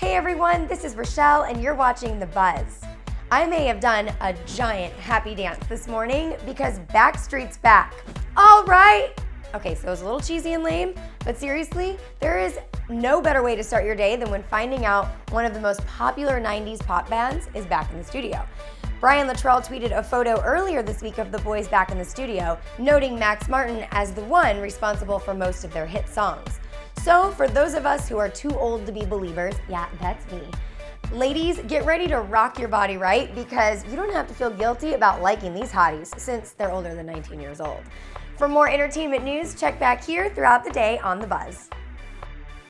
Hey everyone, this is Rochelle, and you're watching The Buzz. I may have done a giant happy dance this morning because Backstreet's back. All right! Okay, so it was a little cheesy and lame, but seriously, there is no better way to start your day than when finding out one of the most popular 90s pop bands is back in the studio. Brian Littrell tweeted a photo earlier this week of the boys back in the studio, noting Max Martin as the one responsible for most of their hit songs. So, for those of us who are too old to be Beliebers, yeah, that's me. Ladies, get ready to rock your body right because you don't have to feel guilty about liking these hotties since they're older than 19 years old. For more entertainment news, check back here throughout the day on The Buzz.